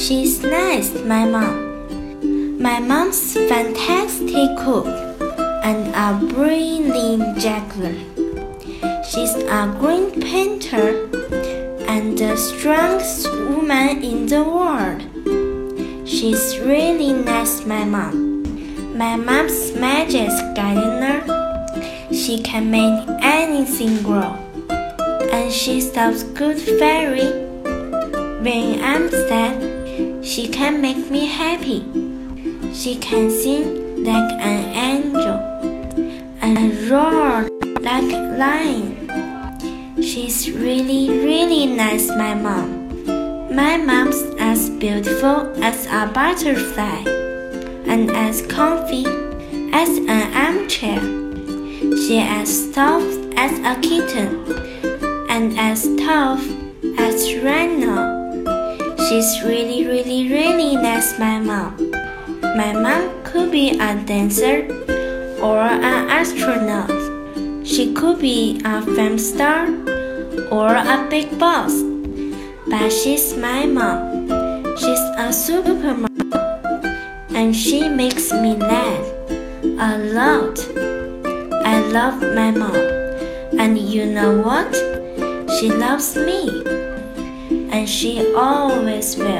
She's nice, my mom. My mom's fantastic cook and a brilliant juggler. She's a great painter and the strongest woman in the world. She's really nice, my mom. My mom's magic gardener. She can make anything grow. And she stops good fairy. When I'm sad, she can make me happy. She can sing like an angel and roar like a lion. She's really, really nice, my mom. My mom's as beautiful as a butterfly and as comfy as an armchair. She as soft as a kitten and as tough as Rhino. She's really, really, really nice, my mom. My mom could be a dancer or an astronaut. She could be a film star or a big boss. But she's my mom. She's a super mom. And she makes me laugh a lot. I love my mom. And you know what? She loves me. And she always will.